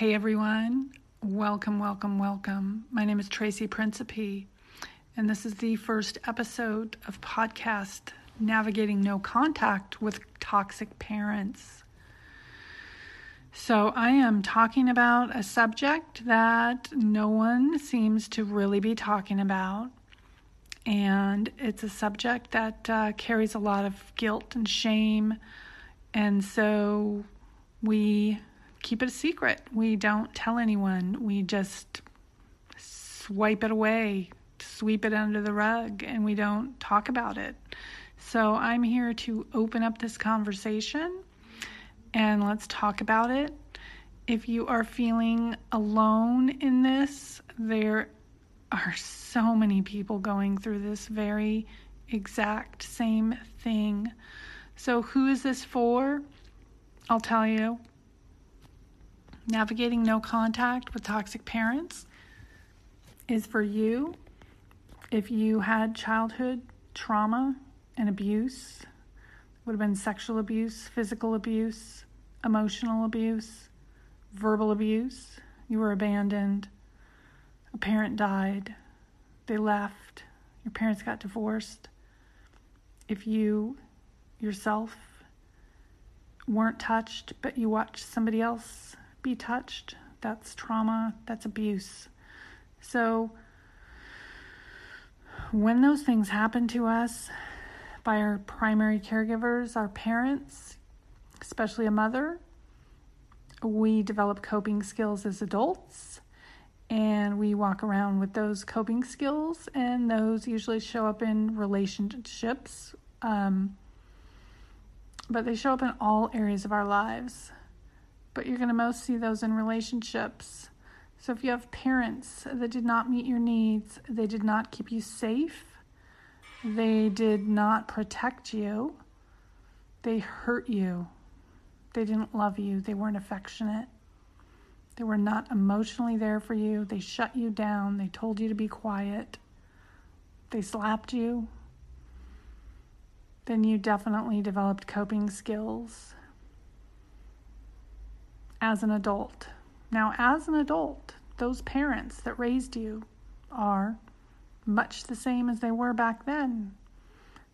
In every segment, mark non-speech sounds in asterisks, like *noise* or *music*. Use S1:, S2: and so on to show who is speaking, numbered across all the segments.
S1: Hey everyone, welcome, welcome, welcome. My name is Tracy Principe, and this is the first episode of podcast Navigating No Contact with Toxic Parents. So, I am talking about a subject that no one seems to really be talking about, and it's a subject that uh, carries a lot of guilt and shame, and so we keep it a secret. We don't tell anyone. We just swipe it away, sweep it under the rug, and we don't talk about it. So I'm here to open up this conversation and let's talk about it. If you are feeling alone in this, there are so many people going through this very exact same thing. So, who is this for? I'll tell you Navigating no contact with toxic parents is for you. If you had childhood trauma and abuse, would have been sexual abuse, physical abuse, emotional abuse, verbal abuse, you were abandoned, a parent died, they left, your parents got divorced. If you yourself weren't touched, but you watched somebody else be touched. That's trauma, that's abuse. So, when those things happen to us by our primary caregivers, our parents, especially a mother, we develop coping skills as adults and we walk around with those coping skills, and those usually show up in relationships. Um, but they show up in all areas of our lives but you're going to most see those in relationships. So if you have parents that did not meet your needs, they did not keep you safe, they did not protect you, they hurt you, they didn't love you, they weren't affectionate, they were not emotionally there for you, they shut you down, they told you to be quiet, they slapped you, then you definitely developed coping skills as an adult. Now, as an adult, those parents that raised you are much the same as they were back then.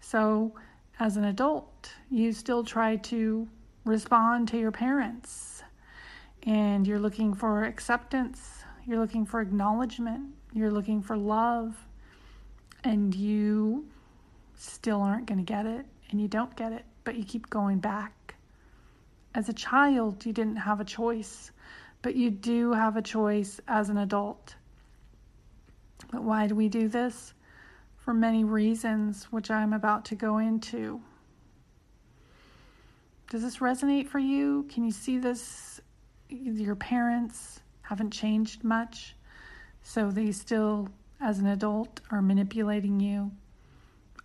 S1: So, as an adult, you still try to respond to your parents and you're looking for acceptance, you're looking for acknowledgement, you're looking for love, and you still aren't going to get it and you don't get it, but you keep going back as a child, you didn't have a choice, but you do have a choice as an adult. But why do we do this? For many reasons, which I'm about to go into. Does this resonate for you? Can you see this? Your parents haven't changed much, so they still, as an adult, are manipulating you,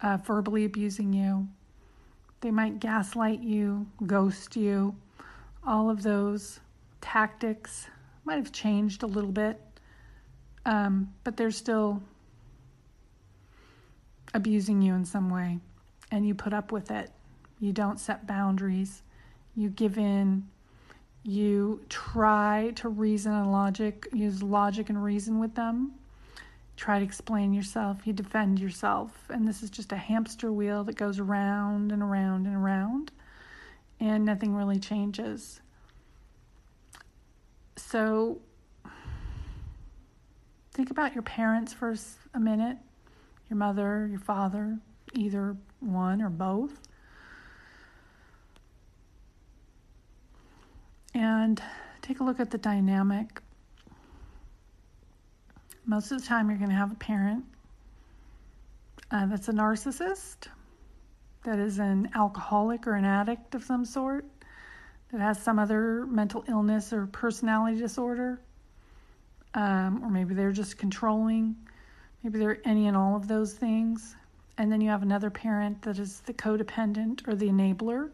S1: uh, verbally abusing you, they might gaslight you, ghost you. All of those tactics might have changed a little bit, um, but they're still abusing you in some way. And you put up with it. You don't set boundaries. You give in. You try to reason and logic, use logic and reason with them try to explain yourself, you defend yourself. And this is just a hamster wheel that goes around and around and around, and nothing really changes. So, think about your parents for a minute your mother, your father, either one or both. And take a look at the dynamic most of the time, you're going to have a parent uh, that's a narcissist, that is an alcoholic or an addict of some sort, that has some other mental illness or personality disorder, um, or maybe they're just controlling. Maybe they're any and all of those things. And then you have another parent that is the codependent or the enabler.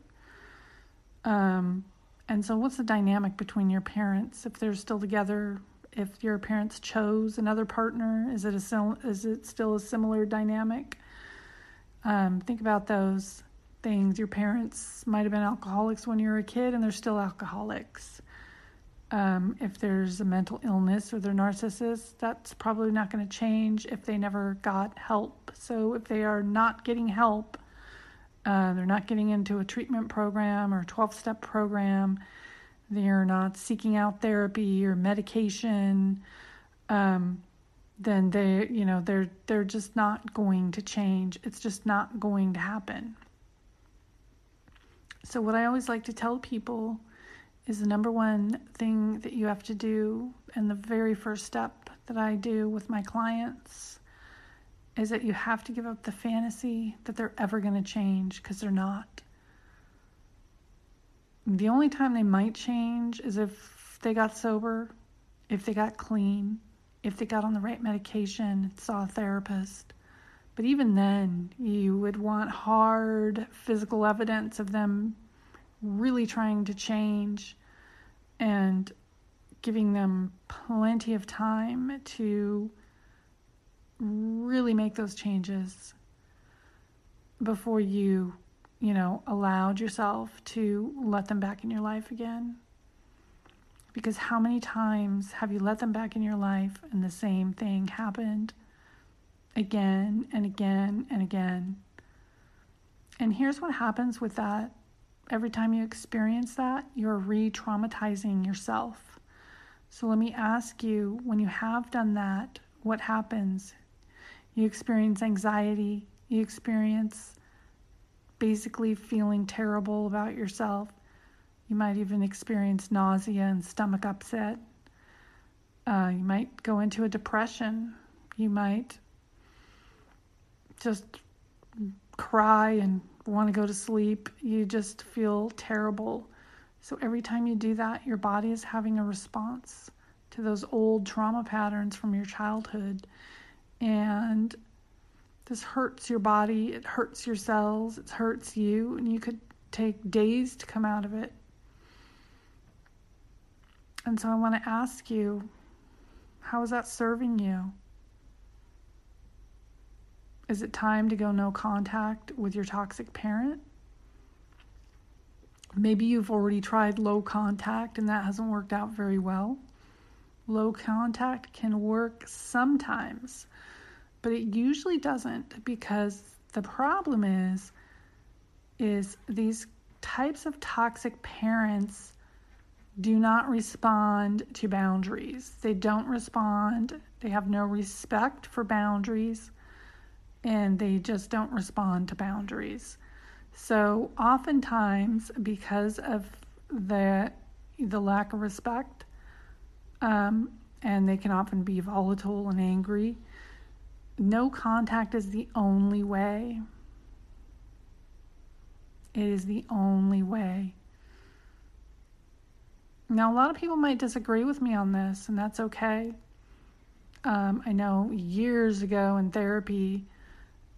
S1: Um, and so, what's the dynamic between your parents if they're still together? If your parents chose another partner? Is it a is it still a similar dynamic? Um, think about those things. Your parents might have been alcoholics when you were a kid, and they're still alcoholics. Um, if there's a mental illness or they're narcissists, that's probably not going to change if they never got help. So if they are not getting help, uh, they're not getting into a treatment program or 12 step program, they're not seeking out therapy or medication, um, then they, you know, they're they're just not going to change. It's just not going to happen. So what I always like to tell people is the number one thing that you have to do, and the very first step that I do with my clients is that you have to give up the fantasy that they're ever going to change because they're not. The only time they might change is if they got sober, if they got clean, if they got on the right medication, saw a therapist. But even then, you would want hard physical evidence of them really trying to change and giving them plenty of time to really make those changes before you, you know, allowed yourself to let them back in your life again. Because how many times have you let them back in your life and the same thing happened again and again and again? And here's what happens with that every time you experience that, you're re traumatizing yourself. So let me ask you when you have done that, what happens? You experience anxiety, you experience basically feeling terrible about yourself. You might even experience nausea and stomach upset. Uh, you might go into a depression. You might just cry and want to go to sleep. You just feel terrible. So every time you do that, your body is having a response to those old trauma patterns from your childhood. And this hurts your body, it hurts your cells, it hurts you, and you could take days to come out of it. And so I want to ask you how is that serving you? Is it time to go no contact with your toxic parent? Maybe you've already tried low contact and that hasn't worked out very well. Low contact can work sometimes, but it usually doesn't because the problem is is these types of toxic parents do not respond to boundaries. They don't respond. They have no respect for boundaries and they just don't respond to boundaries. So oftentimes, because of the the lack of respect, um, and they can often be volatile and angry. No contact is the only way. It is the only way. Now, a lot of people might disagree with me on this, and that's okay. Um, I know years ago in therapy,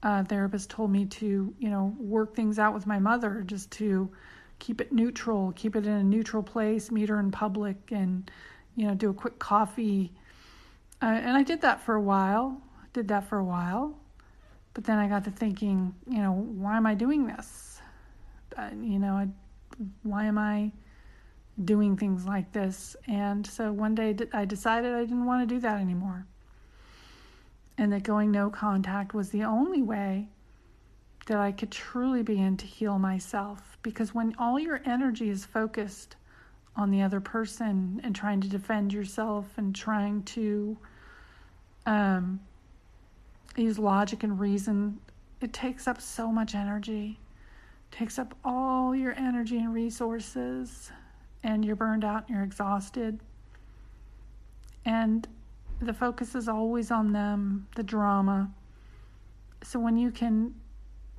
S1: uh, therapist told me to, you know, work things out with my mother just to keep it neutral, keep it in a neutral place, meet her in public, and, you know, do a quick coffee. Uh, and I did that for a while, did that for a while. But then I got to thinking, you know, why am I doing this? Uh, you know, I, why am I doing things like this? And so one day I decided I didn't want to do that anymore and that going no contact was the only way that I could truly begin to heal myself. Because when all your energy is focused on the other person and trying to defend yourself and trying to um, use logic and reason, it takes up so much energy, it takes up all your energy and resources, and you're burned out and you're exhausted. And the focus is always on them, the drama. So when you can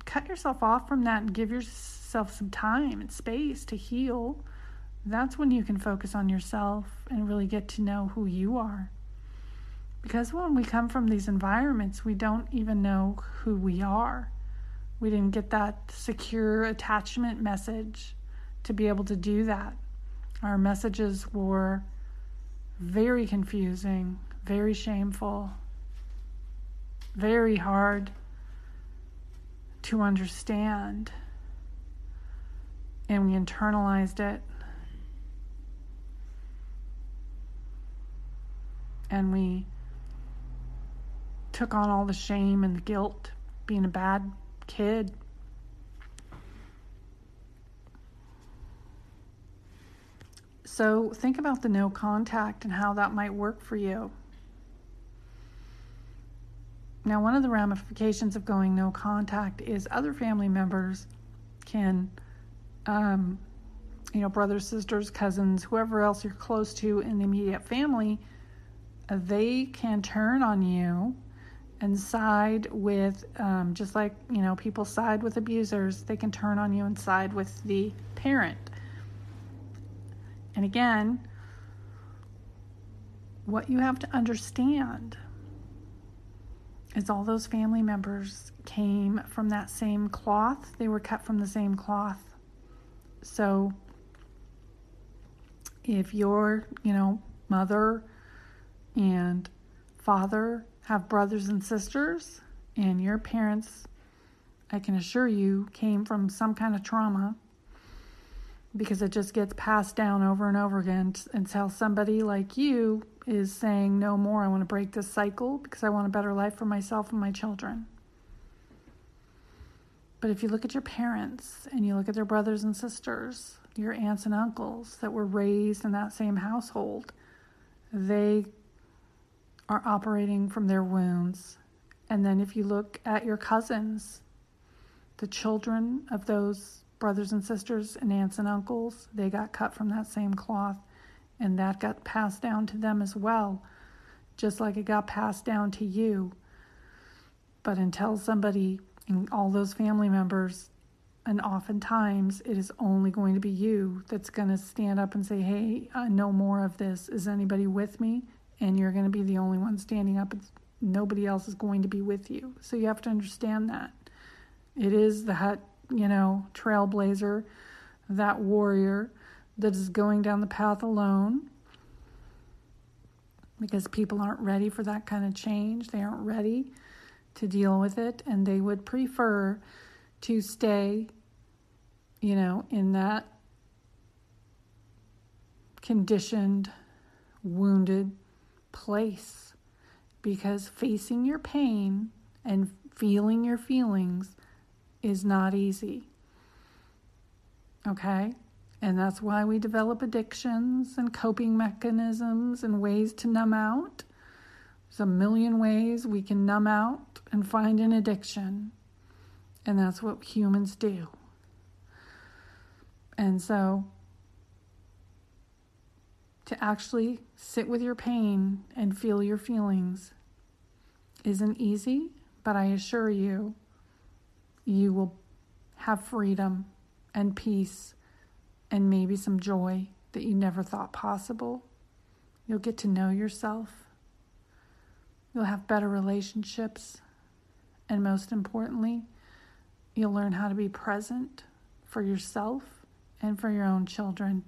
S1: cut yourself off from that and give yourself some time and space to heal, that's when you can focus on yourself and really get to know who you are. Because when we come from these environments, we don't even know who we are. We didn't get that secure attachment message to be able to do that. Our messages were very confusing, very shameful, very hard to understand. And we internalized it. and we took on all the shame and the guilt being a bad kid. So think about the no contact and how that might work for you. Now, one of the ramifications of going no contact is other family members can, um, you know, brothers, sisters, cousins, whoever else you're close to in the immediate family, uh, they can turn on you and side with, um, just like, you know, people side with abusers, they can turn on you and side with the parent. And again, what you have to understand is all those family members came from that same cloth. They were cut from the same cloth. So if your, you know, mother and father have brothers and sisters and your parents I can assure you came from some kind of trauma because it just gets passed down over and over again until somebody like you is saying, No more, I want to break this cycle because I want a better life for myself and my children. But if you look at your parents and you look at their brothers and sisters, your aunts and uncles that were raised in that same household, they are operating from their wounds. And then if you look at your cousins, the children of those brothers and sisters and aunts and uncles, they got cut from that same cloth and that got passed down to them as well, just like it got passed down to you. But until somebody and all those family members, and oftentimes it is only going to be you that's going to stand up and say, Hey, uh, I no more of this. Is anybody with me? And you're going to be the only one standing up, and nobody else is going to be with you. So you have to understand that. It is that, you know, trailblazer, that warrior that is going down the path alone because people aren't ready for that kind of change. They aren't ready to deal with it, and they would prefer to stay, you know, in that conditioned, wounded place because facing your pain and feeling your feelings is not easy. Okay? And that's why we develop addictions and coping mechanisms and ways to numb out. There's a million ways we can numb out and find an addiction. And that's what humans do. And so, to actually sit with your pain and feel your feelings isn't easy, but I assure you, you will have freedom and peace and maybe some joy that you never thought possible. You'll get to know yourself. You'll have better relationships. And most importantly, you'll learn how to be present for yourself and for your own children.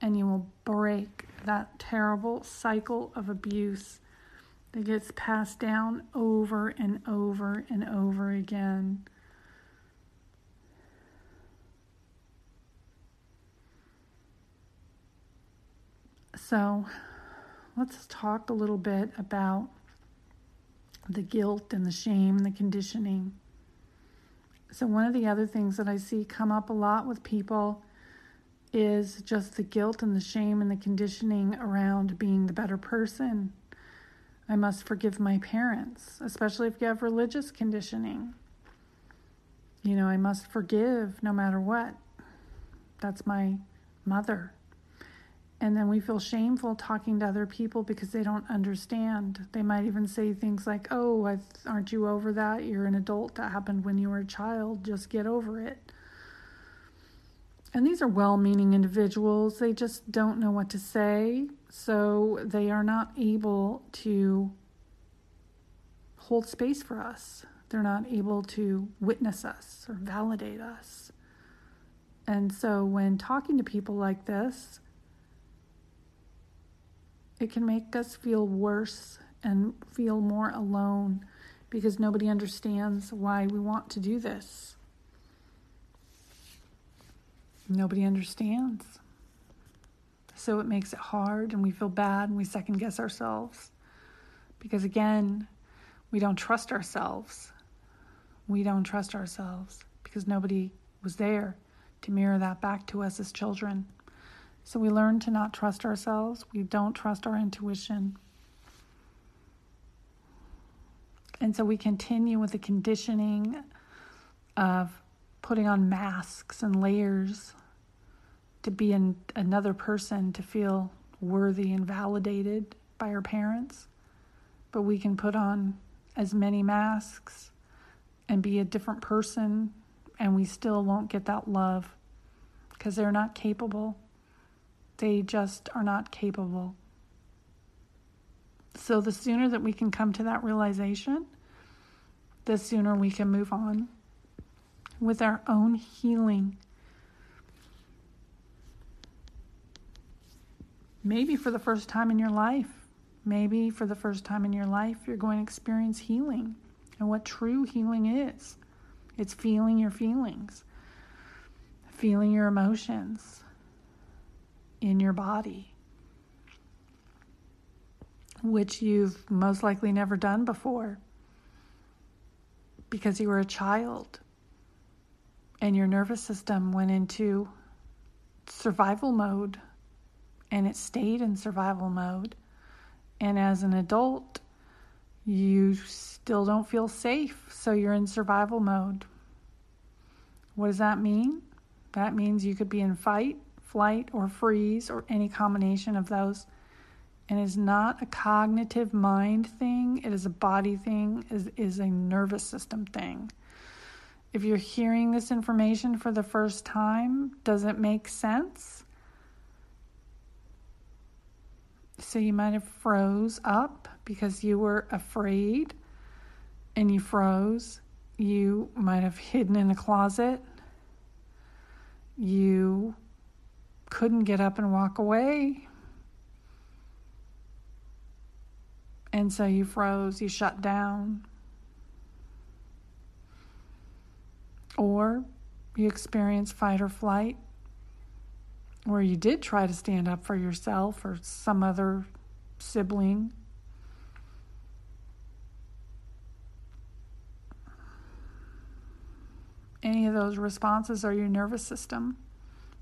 S1: And you will break that terrible cycle of abuse that gets passed down over and over and over again. So let's talk a little bit about the guilt and the shame the conditioning. So, one of the other things that I see come up a lot with people is just the guilt and the shame and the conditioning around being the better person. I must forgive my parents, especially if you have religious conditioning. You know, I must forgive no matter what. That's my mother. And then we feel shameful talking to other people because they don't understand. They might even say things like, Oh, aren't you over that? You're an adult. That happened when you were a child. Just get over it. And these are well meaning individuals. They just don't know what to say. So they are not able to hold space for us. They're not able to witness us or validate us. And so when talking to people like this, it can make us feel worse and feel more alone because nobody understands why we want to do this. Nobody understands. So it makes it hard and we feel bad and we second guess ourselves. Because again, we don't trust ourselves. We don't trust ourselves because nobody was there to mirror that back to us as children. So we learn to not trust ourselves. We don't trust our intuition. And so we continue with the conditioning of putting on masks and layers to be an, another person, to feel worthy and validated by our parents. But we can put on as many masks and be a different person, and we still won't get that love because they're not capable. They just are not capable. So, the sooner that we can come to that realization, the sooner we can move on with our own healing. Maybe for the first time in your life, maybe for the first time in your life, you're going to experience healing and what true healing is. It's feeling your feelings, feeling your emotions in your body, which you've most likely never done before because you were a child and your nervous system went into survival mode and it stayed in survival mode. And as an adult, you still don't feel safe, so you're in survival mode. What does that mean? That means you could be in fight, flight, or freeze, or any combination of those. And it's not a cognitive mind thing, it is a body thing, is is a nervous system thing. If you're hearing this information for the first time, does it make sense? So you might have froze up because you were afraid and you froze. You might have hidden in a closet. You couldn't get up and walk away And so you froze, you shut down. Or you experienced fight or flight, where you did try to stand up for yourself or some other sibling. Any of those responses are your nervous system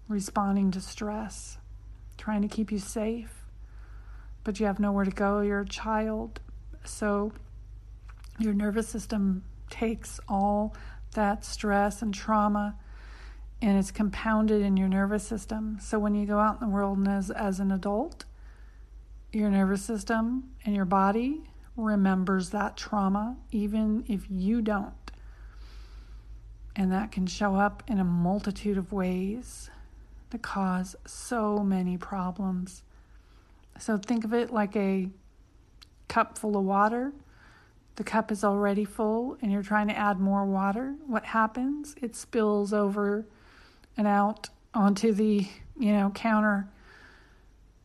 S1: responding to stress, trying to keep you safe but you have nowhere to go. You're a child. So your nervous system takes all that stress and trauma and it's compounded in your nervous system. So when you go out in the world as, as an adult, your nervous system and your body remembers that trauma, even if you don't. And that can show up in a multitude of ways to cause so many problems. So think of it like a cup full of water. The cup is already full and you're trying to add more water. What happens? It spills over and out onto the, you know, counter.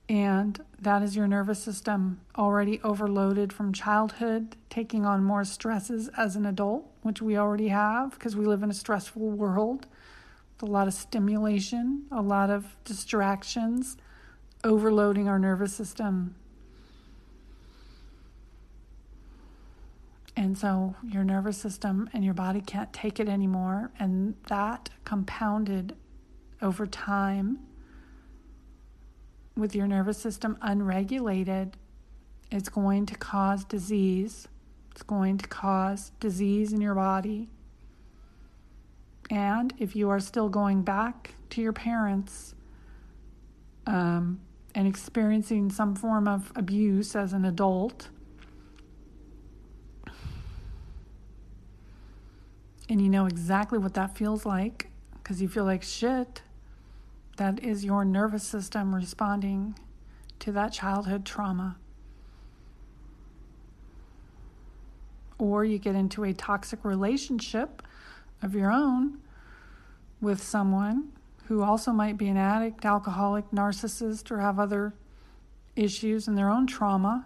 S1: And that is your nervous system already overloaded from childhood, taking on more stresses as an adult, which we already have because we live in a stressful world with a lot of stimulation, a lot of distractions overloading our nervous system. And so your nervous system and your body can't take it anymore. And that compounded over time with your nervous system unregulated, it's going to cause disease. It's going to cause disease in your body. And if you are still going back to your parents, um, and experiencing some form of abuse as an adult, and you know exactly what that feels like because you feel like shit, that is your nervous system responding to that childhood trauma. Or you get into a toxic relationship of your own with someone who also might be an addict, alcoholic, narcissist, or have other issues and their own trauma,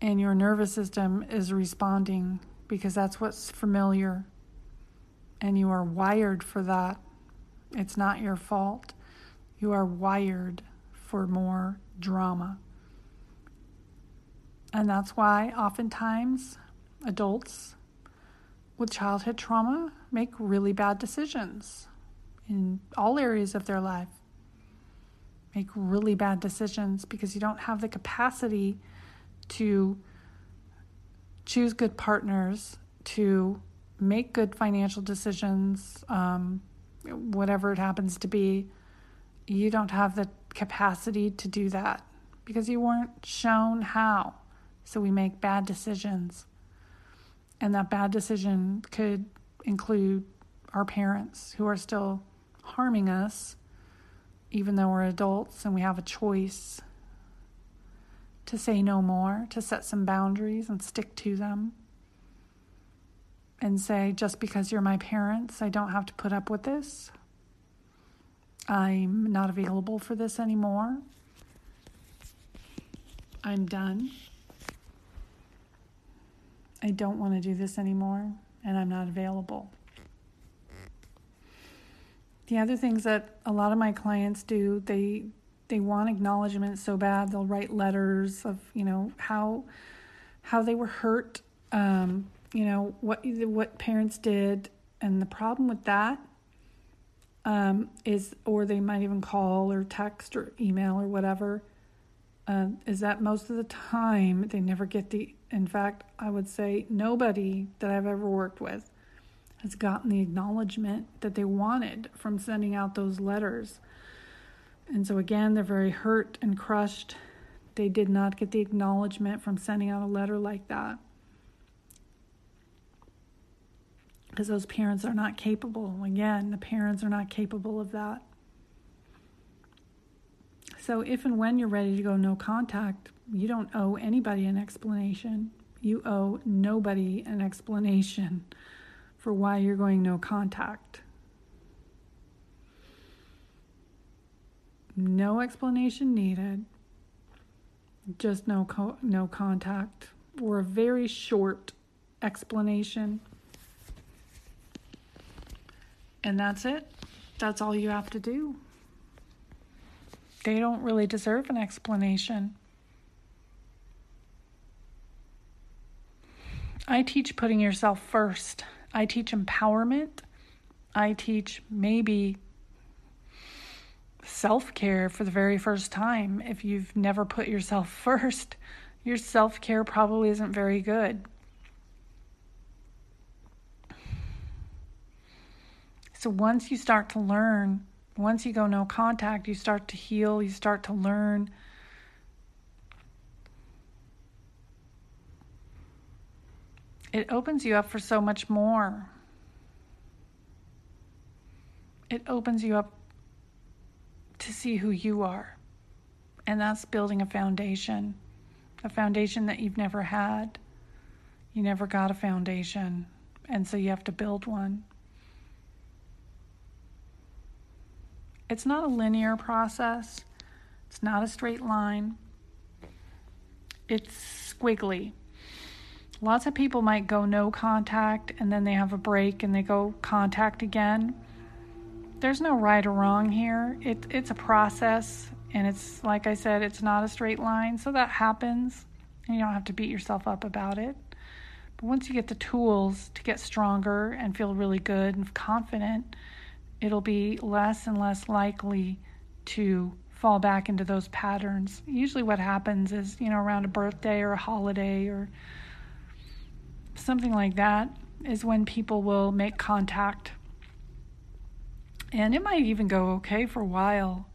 S1: and your nervous system is responding because that's what's familiar, and you are wired for that. It's not your fault. You are wired for more drama. And that's why oftentimes adults with childhood trauma make really bad decisions in all areas of their life. Make really bad decisions because you don't have the capacity to choose good partners, to make good financial decisions, um, whatever it happens to be. You don't have the capacity to do that because you weren't shown how. So we make bad decisions. And that bad decision could include our parents who are still harming us, even though we're adults and we have a choice to say no more, to set some boundaries and stick to them. And say, just because you're my parents, I don't have to put up with this. I'm not available for this anymore. I'm done. I don't want to do this anymore, and I'm not available. The other things that a lot of my clients do, they they want acknowledgement so bad they'll write letters of you know how how they were hurt, um, you know what what parents did, and the problem with that um, is, or they might even call or text or email or whatever uh, is that most of the time they never get the, in fact, I would say nobody that I've ever worked with has gotten the acknowledgement that they wanted from sending out those letters. And so, again, they're very hurt and crushed. They did not get the acknowledgement from sending out a letter like that. Because those parents are not capable. Again, the parents are not capable of that. So, if and when you're ready to go no contact, you don't owe anybody an explanation. You owe nobody an explanation for why you're going no contact. No explanation needed. Just no co- no contact or a very short explanation. And that's it. That's all you have to do. They don't really deserve an explanation. I teach putting yourself first. I teach empowerment. I teach maybe self care for the very first time. If you've never put yourself *laughs* first, your self care probably isn't very good. So once you start to learn once you go no contact, you start to heal, you start to learn. It opens you up for so much more. It opens you up to see who you are. And that's building a foundation, a foundation that you've never had. You never got a foundation, and so you have to build one. It's not a linear process, it's not a straight line, it's squiggly. Lots of people might go no contact and then they have a break and they go contact again. There's no right or wrong here. It, it's a process, and it's like I said, it's not a straight line, so that happens, and you don't have to beat yourself up about it. But once you get the tools to get stronger and feel really good and confident, it'll be less and less likely to fall back into those patterns. Usually, what happens is, you know, around a birthday or a holiday or something like that, is when people will make contact. And it might even go okay for a while,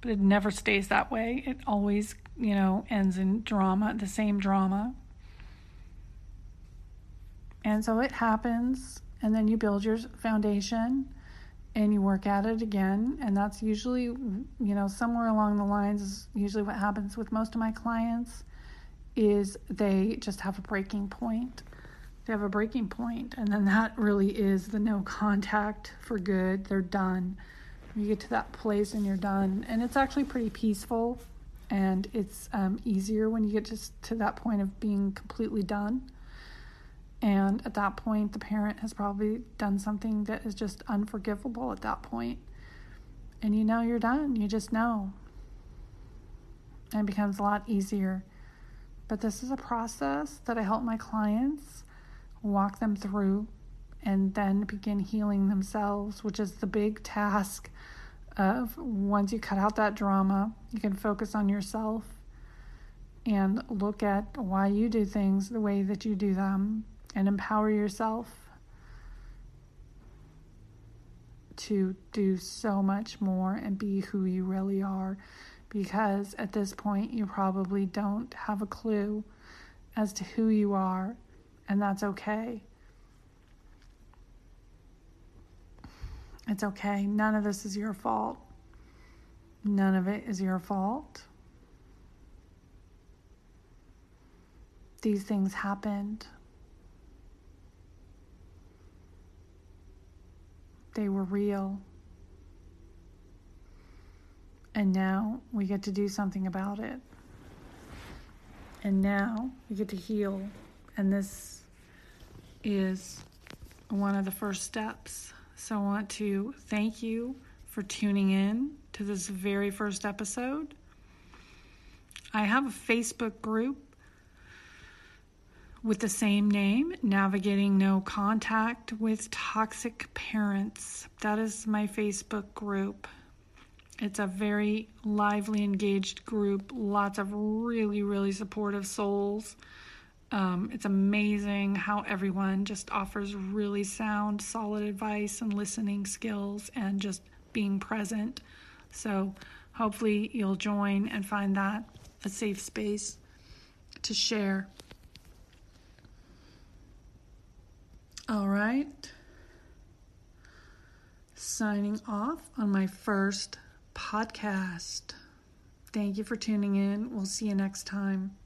S1: but it never stays that way. It always, you know, ends in drama, the same drama. And so it happens, and then you build your foundation and you work at it again and that's usually you know somewhere along the lines is usually what happens with most of my clients is they just have a breaking point. They have a breaking point and then that really is the no contact for good. They're done. You get to that place and you're done. And it's actually pretty peaceful and it's um, easier when you get just to that point of being completely done and at that point, the parent has probably done something that is just unforgivable at that point. And you know you're done. You just know. And it becomes a lot easier But this is a process that I help my clients walk them through and then begin healing themselves, which is the big task of once you cut out that drama, you can focus on yourself and look at why you do things the way that you do them and empower yourself to do so much more and be who you really are because at this point you probably don't have a clue as to who you are, and that's okay. It's okay. None of this is your fault. None of it is your fault. These things happened. They were real. And now we get to do something about it. And now we get to heal. And this is one of the first steps. So I want to thank you for tuning in to this very first episode. I have a Facebook group with the same name, Navigating No Contact with Toxic Parents. That is my Facebook group. It's a very lively, engaged group, lots of really, really supportive souls. Um, it's amazing how everyone just offers really sound, solid advice and listening skills and just being present. So, hopefully, you'll join and find that a safe space to share. All right. Signing off on my first podcast. Thank you for tuning in. We'll see you next time.